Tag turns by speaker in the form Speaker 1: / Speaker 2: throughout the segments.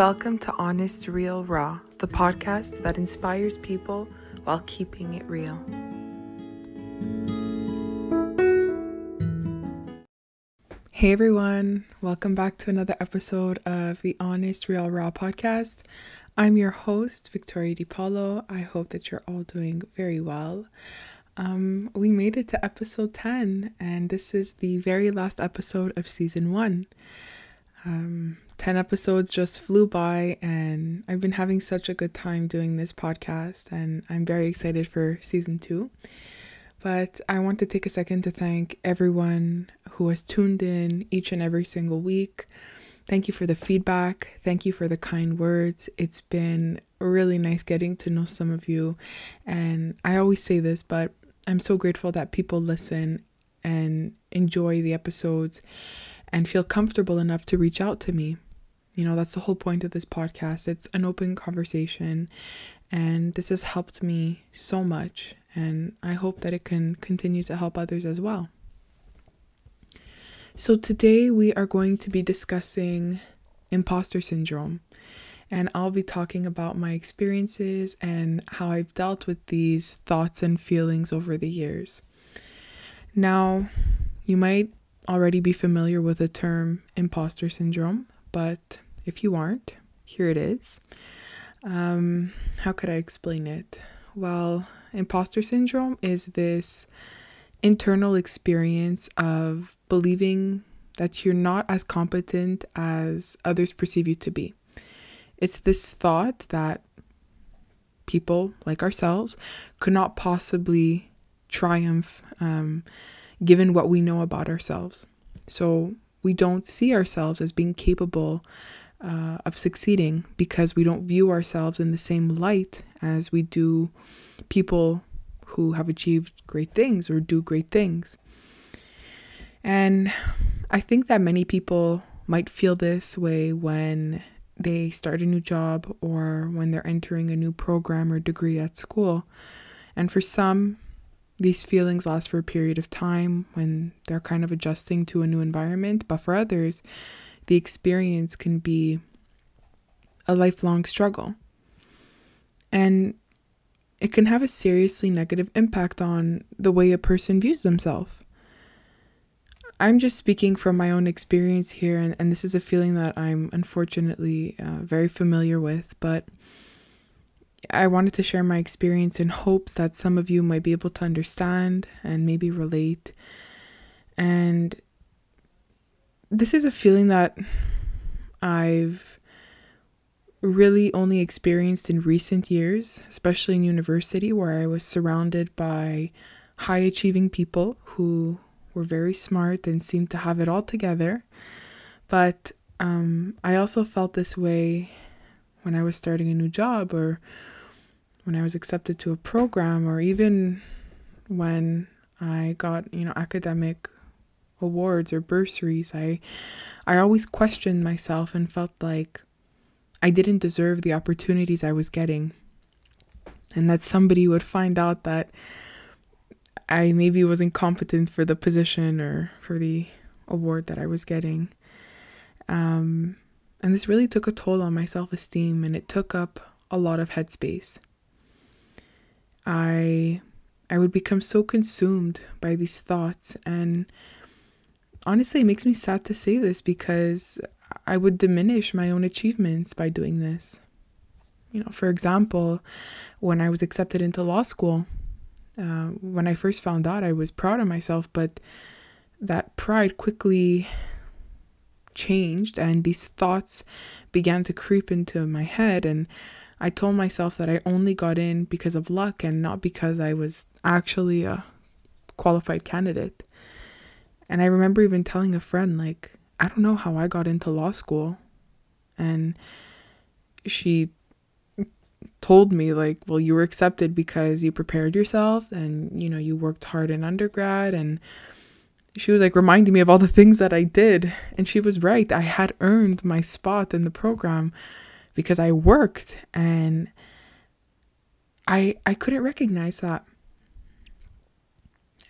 Speaker 1: Welcome to Honest, Real, Raw, the podcast that inspires people while keeping it real. Hey everyone, welcome back to another episode of the Honest, Real, Raw podcast. I'm your host, Victoria DiPaolo. I hope that you're all doing very well. Um, we made it to episode 10, and this is the very last episode of season one. Um, 10 episodes just flew by, and I've been having such a good time doing this podcast, and I'm very excited for season two. But I want to take a second to thank everyone who has tuned in each and every single week. Thank you for the feedback. Thank you for the kind words. It's been really nice getting to know some of you. And I always say this, but I'm so grateful that people listen and enjoy the episodes and feel comfortable enough to reach out to me. You know, that's the whole point of this podcast. It's an open conversation, and this has helped me so much. And I hope that it can continue to help others as well. So, today we are going to be discussing imposter syndrome. And I'll be talking about my experiences and how I've dealt with these thoughts and feelings over the years. Now, you might already be familiar with the term imposter syndrome, but if you aren't, here it is. Um, how could I explain it? Well, imposter syndrome is this internal experience of believing that you're not as competent as others perceive you to be. It's this thought that people like ourselves could not possibly triumph um, given what we know about ourselves. So we don't see ourselves as being capable uh, of succeeding because we don't view ourselves in the same light as we do people who have achieved great things or do great things. And I think that many people might feel this way when they start a new job or when they're entering a new program or degree at school. And for some, these feelings last for a period of time when they're kind of adjusting to a new environment, but for others, the experience can be a lifelong struggle. And it can have a seriously negative impact on the way a person views themselves. I'm just speaking from my own experience here, and, and this is a feeling that I'm unfortunately uh, very familiar with, but I wanted to share my experience in hopes that some of you might be able to understand and maybe relate. And this is a feeling that I've really only experienced in recent years, especially in university, where I was surrounded by high achieving people who were very smart and seemed to have it all together. But um, I also felt this way when I was starting a new job or when I was accepted to a program or even when I got, you know, academic awards or bursaries. I I always questioned myself and felt like I didn't deserve the opportunities I was getting. And that somebody would find out that I maybe wasn't competent for the position or for the award that I was getting. Um, and this really took a toll on my self esteem and it took up a lot of headspace. I I would become so consumed by these thoughts and honestly it makes me sad to say this because I would diminish my own achievements by doing this. You know, for example, when I was accepted into law school, uh, when I first found out, I was proud of myself, but that pride quickly changed, and these thoughts began to creep into my head. And I told myself that I only got in because of luck and not because I was actually a qualified candidate. And I remember even telling a friend, like, I don't know how I got into law school. And she told me like well you were accepted because you prepared yourself and you know you worked hard in undergrad and she was like reminding me of all the things that I did. And she was right. I had earned my spot in the program because I worked and I I couldn't recognize that.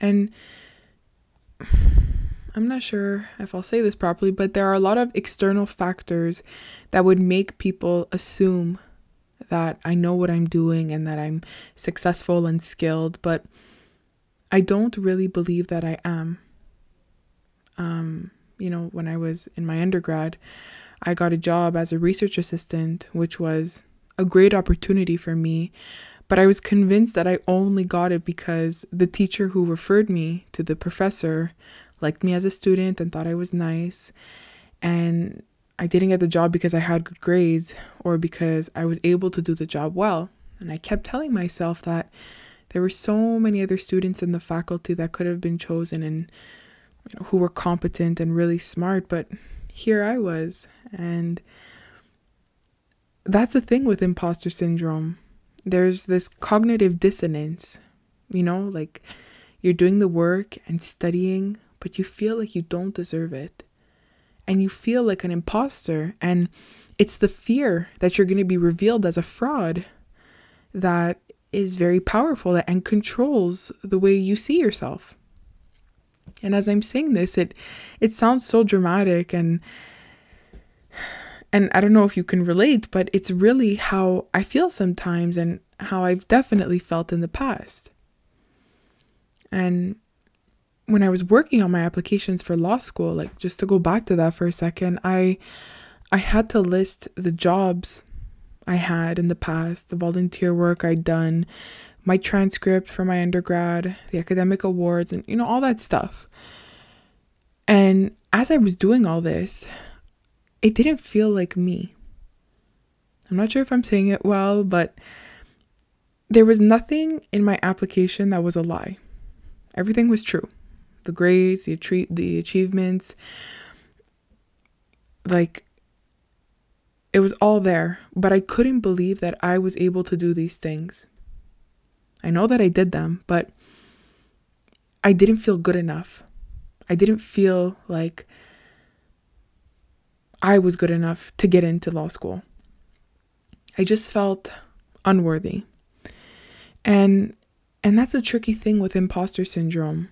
Speaker 1: And I'm not sure if I'll say this properly, but there are a lot of external factors that would make people assume that I know what I'm doing and that I'm successful and skilled, but I don't really believe that I am. Um, you know, when I was in my undergrad, I got a job as a research assistant, which was a great opportunity for me. But I was convinced that I only got it because the teacher who referred me to the professor liked me as a student and thought I was nice. And I didn't get the job because I had good grades or because I was able to do the job well. And I kept telling myself that there were so many other students in the faculty that could have been chosen and you know, who were competent and really smart, but here I was. And that's the thing with imposter syndrome. There's this cognitive dissonance, you know, like you're doing the work and studying, but you feel like you don't deserve it. And you feel like an imposter. And it's the fear that you're going to be revealed as a fraud that is very powerful and controls the way you see yourself. And as I'm saying this, it it sounds so dramatic and and I don't know if you can relate, but it's really how I feel sometimes and how I've definitely felt in the past. And when I was working on my applications for law school, like just to go back to that for a second, I I had to list the jobs I had in the past, the volunteer work I'd done, my transcript for my undergrad, the academic awards, and you know, all that stuff. And as I was doing all this, it didn't feel like me. I'm not sure if I'm saying it well, but there was nothing in my application that was a lie. Everything was true the grades, the, atri- the achievements. Like, it was all there, but I couldn't believe that I was able to do these things. I know that I did them, but I didn't feel good enough. I didn't feel like I was good enough to get into law school. I just felt unworthy. And and that's a tricky thing with imposter syndrome.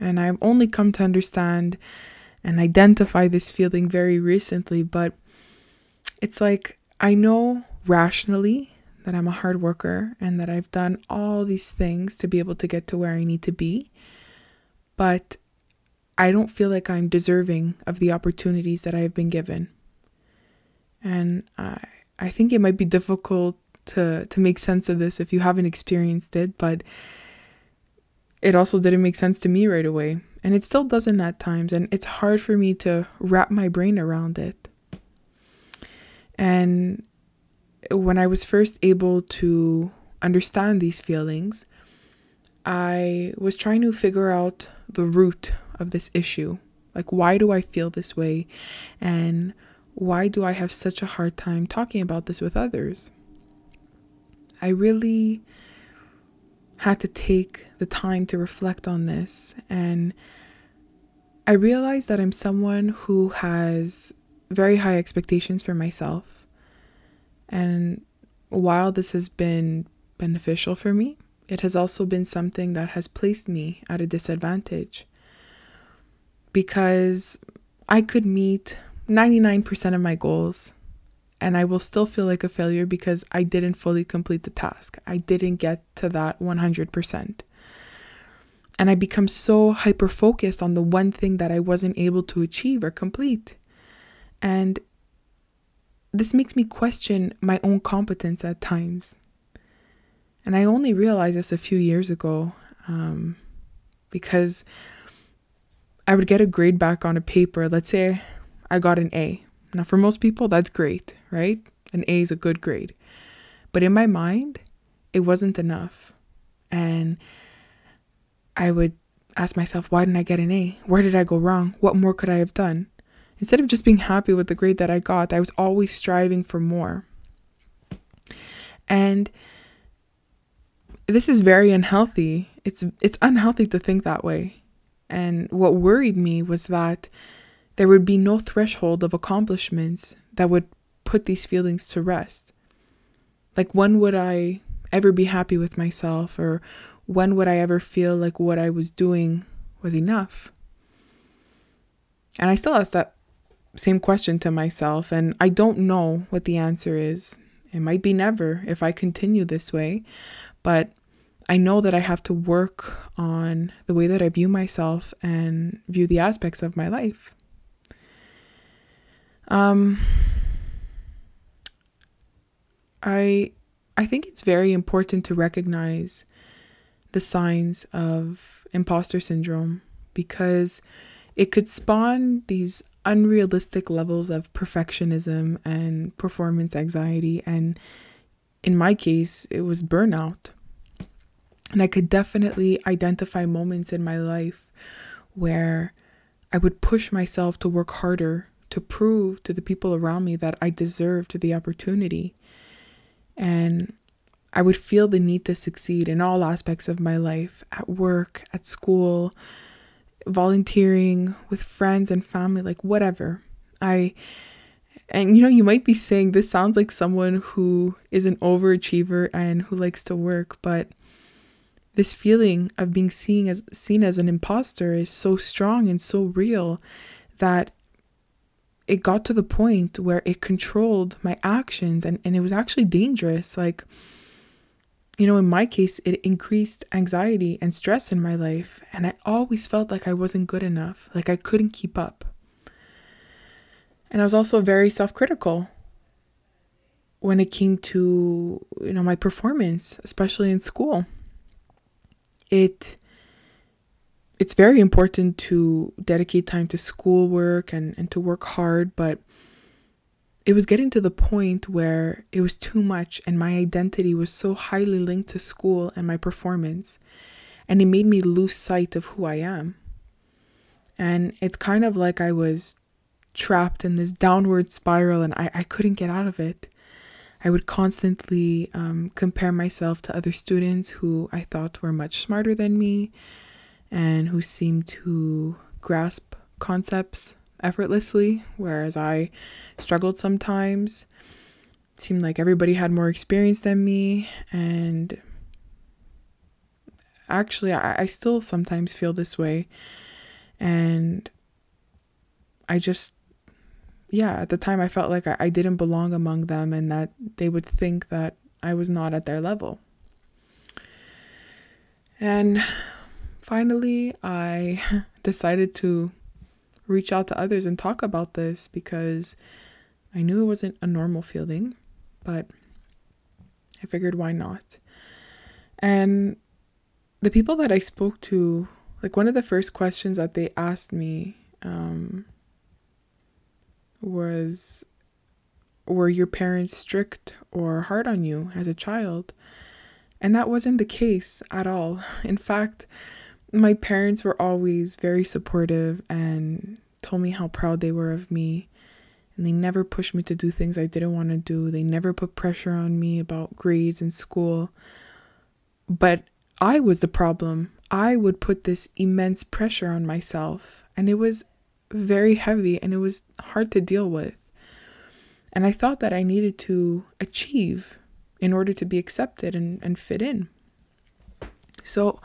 Speaker 1: And I've only come to understand and identify this feeling very recently, but it's like I know rationally that I'm a hard worker and that I've done all these things to be able to get to where I need to be. But I don't feel like I'm deserving of the opportunities that I've been given. And I I think it might be difficult to to make sense of this if you haven't experienced it, but it also didn't make sense to me right away. And it still doesn't at times. And it's hard for me to wrap my brain around it. And when I was first able to understand these feelings, I was trying to figure out the root of this issue. Like, why do I feel this way? And why do I have such a hard time talking about this with others? I really had to take the time to reflect on this. And I realized that I'm someone who has very high expectations for myself. And while this has been beneficial for me, it has also been something that has placed me at a disadvantage because I could meet 99% of my goals and I will still feel like a failure because I didn't fully complete the task. I didn't get to that 100%. And I become so hyper focused on the one thing that I wasn't able to achieve or complete. And this makes me question my own competence at times. And I only realized this a few years ago um, because I would get a grade back on a paper. Let's say I got an A now, for most people, that's great, right? An A is a good grade. But in my mind, it wasn't enough. And I would ask myself, why didn't I get an A? Where did I go wrong? What more could I have done? Instead of just being happy with the grade that I got, I was always striving for more. And this is very unhealthy. It's it's unhealthy to think that way. And what worried me was that there would be no threshold of accomplishments that would put these feelings to rest. Like, when would I ever be happy with myself, or when would I ever feel like what I was doing was enough? And I still ask that same question to myself, and I don't know what the answer is. It might be never if I continue this way, but I know that I have to work on the way that I view myself and view the aspects of my life. Um, I I think it's very important to recognize the signs of imposter syndrome because it could spawn these unrealistic levels of perfectionism and performance anxiety and in my case it was burnout. And i could definitely identify moments in my life where i would push myself to work harder to prove to the people around me that i deserved the opportunity. And i would feel the need to succeed in all aspects of my life at work at school volunteering with friends and family, like whatever. I and you know, you might be saying this sounds like someone who is an overachiever and who likes to work, but this feeling of being seen as seen as an imposter is so strong and so real that it got to the point where it controlled my actions and, and it was actually dangerous. Like you know, in my case, it increased anxiety and stress in my life. And I always felt like I wasn't good enough, like I couldn't keep up. And I was also very self critical when it came to, you know, my performance, especially in school. It it's very important to dedicate time to schoolwork and, and to work hard, but it was getting to the point where it was too much and my identity was so highly linked to school and my performance and it made me lose sight of who I am. And it's kind of like I was trapped in this downward spiral and I, I couldn't get out of it. I would constantly um, compare myself to other students who I thought were much smarter than me and who seemed to grasp concepts effortlessly, whereas I struggled sometimes. It seemed like everybody had more experience than me, and actually, I, I still sometimes feel this way. And I just, yeah, at the time I felt like I, I didn't belong among them and that they would think that I was not at their level. And finally, I decided to reach out to others and talk about this because I knew it wasn't a normal feeling, but I figured why not? And the people that I spoke to, like one of the first questions that they asked me um, was Were your parents strict or hard on you as a child? And that wasn't the case at all. In fact, my parents were always very supportive and told me how proud they were of me. And they never pushed me to do things I didn't want to do. They never put pressure on me about grades in school. But I was the problem. I would put this immense pressure on myself, and it was very heavy and it was hard to deal with. And I thought that I needed to achieve in order to be accepted and, and fit in. So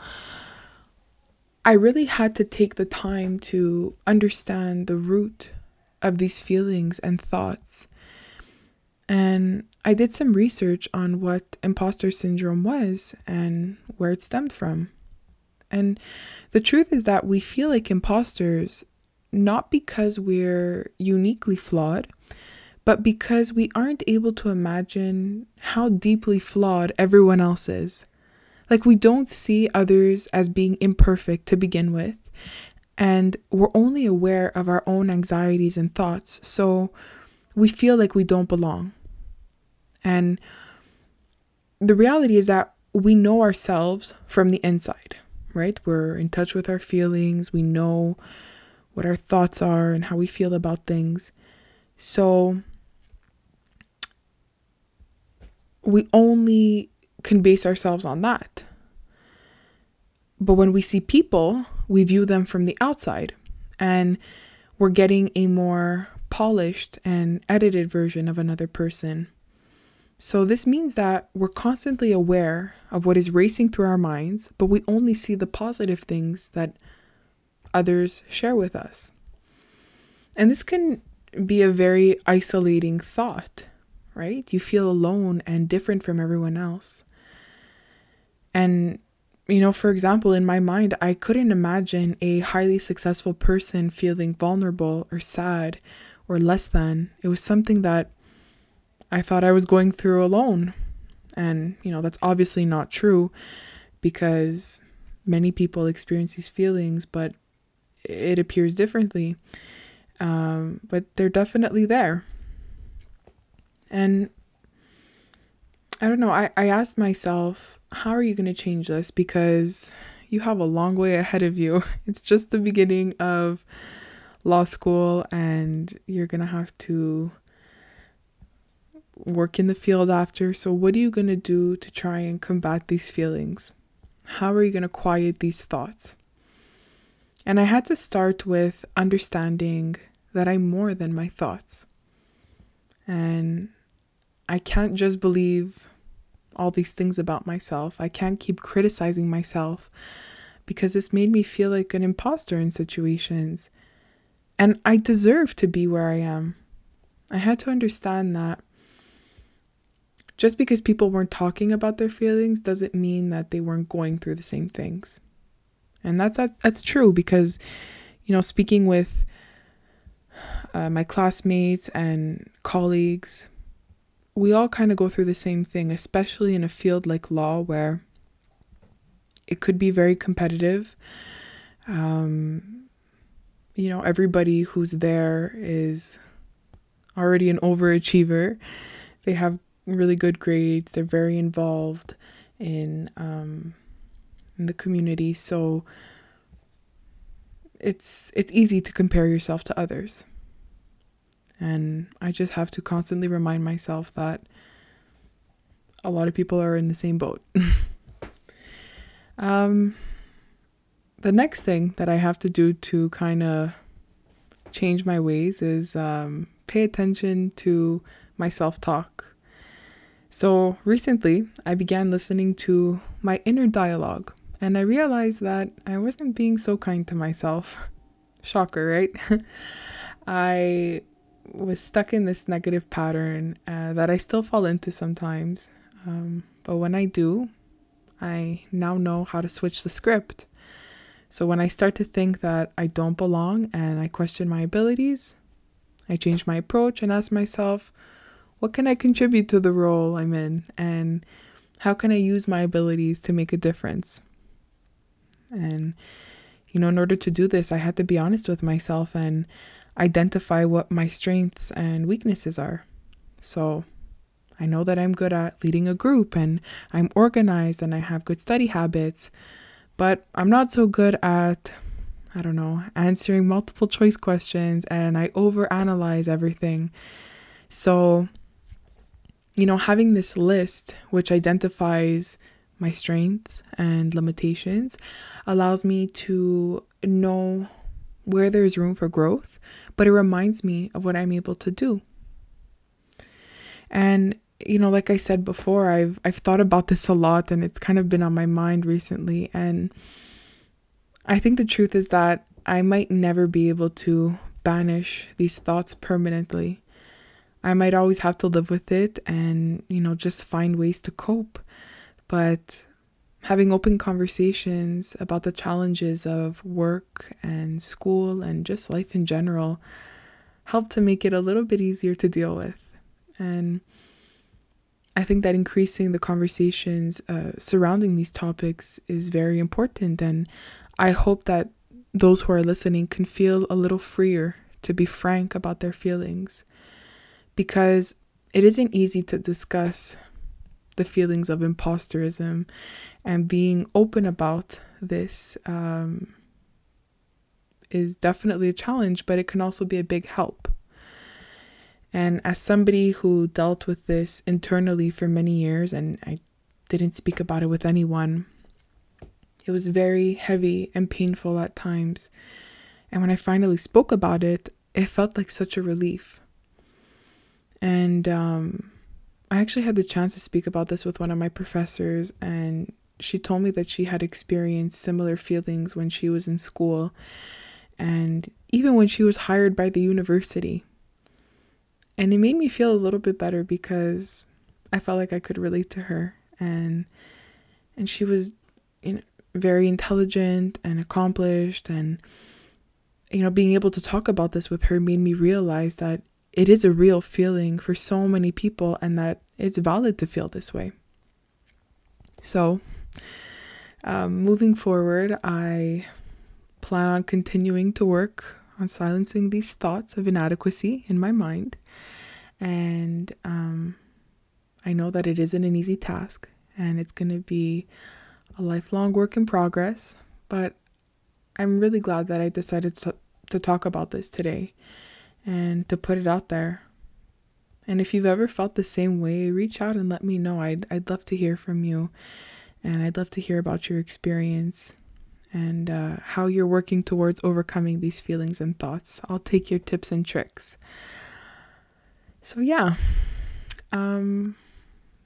Speaker 1: I really had to take the time to understand the root of these feelings and thoughts. And I did some research on what imposter syndrome was and where it stemmed from. And the truth is that we feel like imposters not because we're uniquely flawed, but because we aren't able to imagine how deeply flawed everyone else is. Like, we don't see others as being imperfect to begin with, and we're only aware of our own anxieties and thoughts. So we feel like we don't belong. And the reality is that we know ourselves from the inside, right? We're in touch with our feelings, we know what our thoughts are and how we feel about things. So we only can base ourselves on that. But when we see people, we view them from the outside and we're getting a more polished and edited version of another person. So, this means that we're constantly aware of what is racing through our minds, but we only see the positive things that others share with us. And this can be a very isolating thought, right? You feel alone and different from everyone else. And, you know, for example, in my mind, I couldn't imagine a highly successful person feeling vulnerable or sad or less than. It was something that I thought I was going through alone. And, you know, that's obviously not true because many people experience these feelings, but it appears differently. Um, but they're definitely there. And I don't know, I, I asked myself, how are you going to change this? Because you have a long way ahead of you. It's just the beginning of law school, and you're going to have to work in the field after. So, what are you going to do to try and combat these feelings? How are you going to quiet these thoughts? And I had to start with understanding that I'm more than my thoughts. And I can't just believe all these things about myself. I can't keep criticizing myself because this made me feel like an imposter in situations. And I deserve to be where I am. I had to understand that just because people weren't talking about their feelings doesn't mean that they weren't going through the same things. And that's that's true because you know, speaking with uh, my classmates and colleagues, we all kind of go through the same thing, especially in a field like law where it could be very competitive. Um, you know, everybody who's there is already an overachiever. They have really good grades. They're very involved in um, in the community, so it's it's easy to compare yourself to others. And I just have to constantly remind myself that a lot of people are in the same boat. um, the next thing that I have to do to kind of change my ways is um, pay attention to my self talk. So recently, I began listening to my inner dialogue, and I realized that I wasn't being so kind to myself. Shocker, right? I was stuck in this negative pattern uh, that I still fall into sometimes. Um, but when I do, I now know how to switch the script. So when I start to think that I don't belong and I question my abilities, I change my approach and ask myself, what can I contribute to the role I'm in? And how can I use my abilities to make a difference? And, you know, in order to do this, I had to be honest with myself and identify what my strengths and weaknesses are. So I know that I'm good at leading a group and I'm organized and I have good study habits, but I'm not so good at, I don't know, answering multiple choice questions and I overanalyze everything. So you know, having this list which identifies my strengths and limitations allows me to know where there's room for growth, but it reminds me of what I'm able to do. And you know, like I said before, I've I've thought about this a lot and it's kind of been on my mind recently and I think the truth is that I might never be able to banish these thoughts permanently. I might always have to live with it and, you know, just find ways to cope. But having open conversations about the challenges of work and school and just life in general help to make it a little bit easier to deal with. And I think that increasing the conversations uh, surrounding these topics is very important. And I hope that those who are listening can feel a little freer to be frank about their feelings because it isn't easy to discuss the feelings of imposterism and being open about this um, is definitely a challenge, but it can also be a big help. And as somebody who dealt with this internally for many years and I didn't speak about it with anyone, it was very heavy and painful at times. And when I finally spoke about it, it felt like such a relief. And um, I actually had the chance to speak about this with one of my professors, and she told me that she had experienced similar feelings when she was in school. And even when she was hired by the university. And it made me feel a little bit better because I felt like I could relate to her and and she was you know very intelligent and accomplished and you know being able to talk about this with her made me realize that it is a real feeling for so many people and that it's valid to feel this way. So, um, moving forward, I plan on continuing to work on silencing these thoughts of inadequacy in my mind. And um, I know that it isn't an easy task and it's going to be a lifelong work in progress, but I'm really glad that I decided to, to talk about this today and to put it out there. And if you've ever felt the same way, reach out and let me know. I'd, I'd love to hear from you and I'd love to hear about your experience and uh, how you're working towards overcoming these feelings and thoughts. I'll take your tips and tricks. So, yeah, um,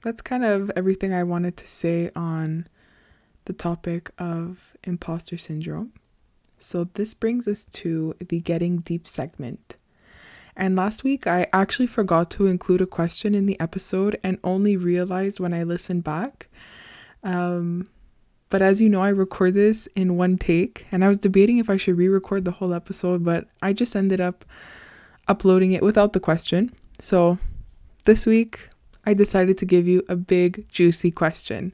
Speaker 1: that's kind of everything I wanted to say on the topic of imposter syndrome. So, this brings us to the getting deep segment. And last week, I actually forgot to include a question in the episode and only realized when I listened back. Um, but as you know, I record this in one take, and I was debating if I should re record the whole episode, but I just ended up uploading it without the question. So this week, I decided to give you a big, juicy question.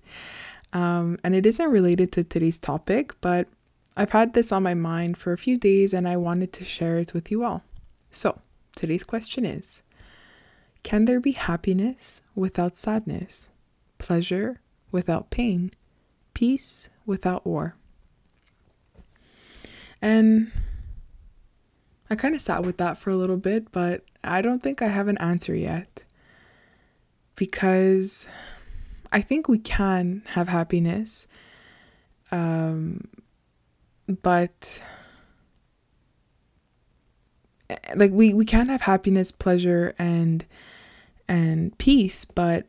Speaker 1: Um, and it isn't related to today's topic, but I've had this on my mind for a few days and I wanted to share it with you all. So, today's question is Can there be happiness without sadness, pleasure without pain, peace without war? And I kind of sat with that for a little bit, but I don't think I have an answer yet. Because I think we can have happiness. Um, but like we we can have happiness, pleasure and and peace, but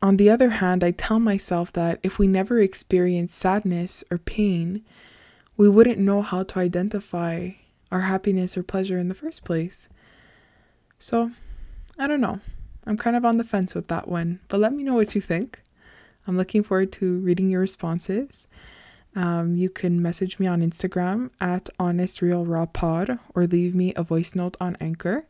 Speaker 1: on the other hand, I tell myself that if we never experience sadness or pain, we wouldn't know how to identify our happiness or pleasure in the first place. So, I don't know. I'm kind of on the fence with that one, but let me know what you think. I'm looking forward to reading your responses. Um, you can message me on Instagram at honestrealrawpod or leave me a voice note on Anchor.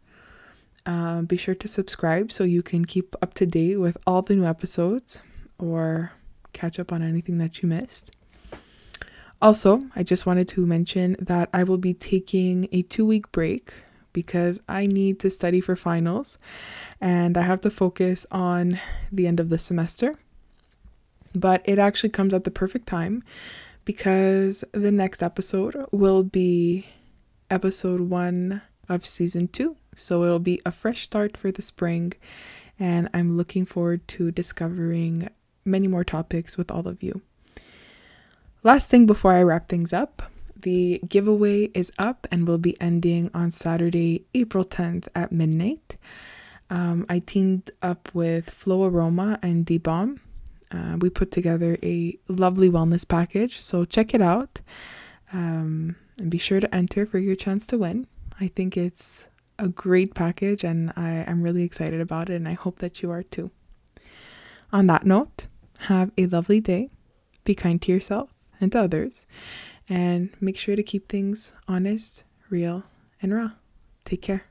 Speaker 1: Uh, be sure to subscribe so you can keep up to date with all the new episodes or catch up on anything that you missed. Also, I just wanted to mention that I will be taking a two week break because I need to study for finals and I have to focus on the end of the semester. But it actually comes at the perfect time because the next episode will be episode one of season two. So it'll be a fresh start for the spring, and I'm looking forward to discovering many more topics with all of you. Last thing before I wrap things up the giveaway is up and will be ending on Saturday, April 10th at midnight. Um, I teamed up with Flow Aroma and D Bomb. Uh, we put together a lovely wellness package, so check it out um, and be sure to enter for your chance to win. I think it's a great package and I, I'm really excited about it and I hope that you are too. On that note, have a lovely day. Be kind to yourself and to others. And make sure to keep things honest, real, and raw. Take care.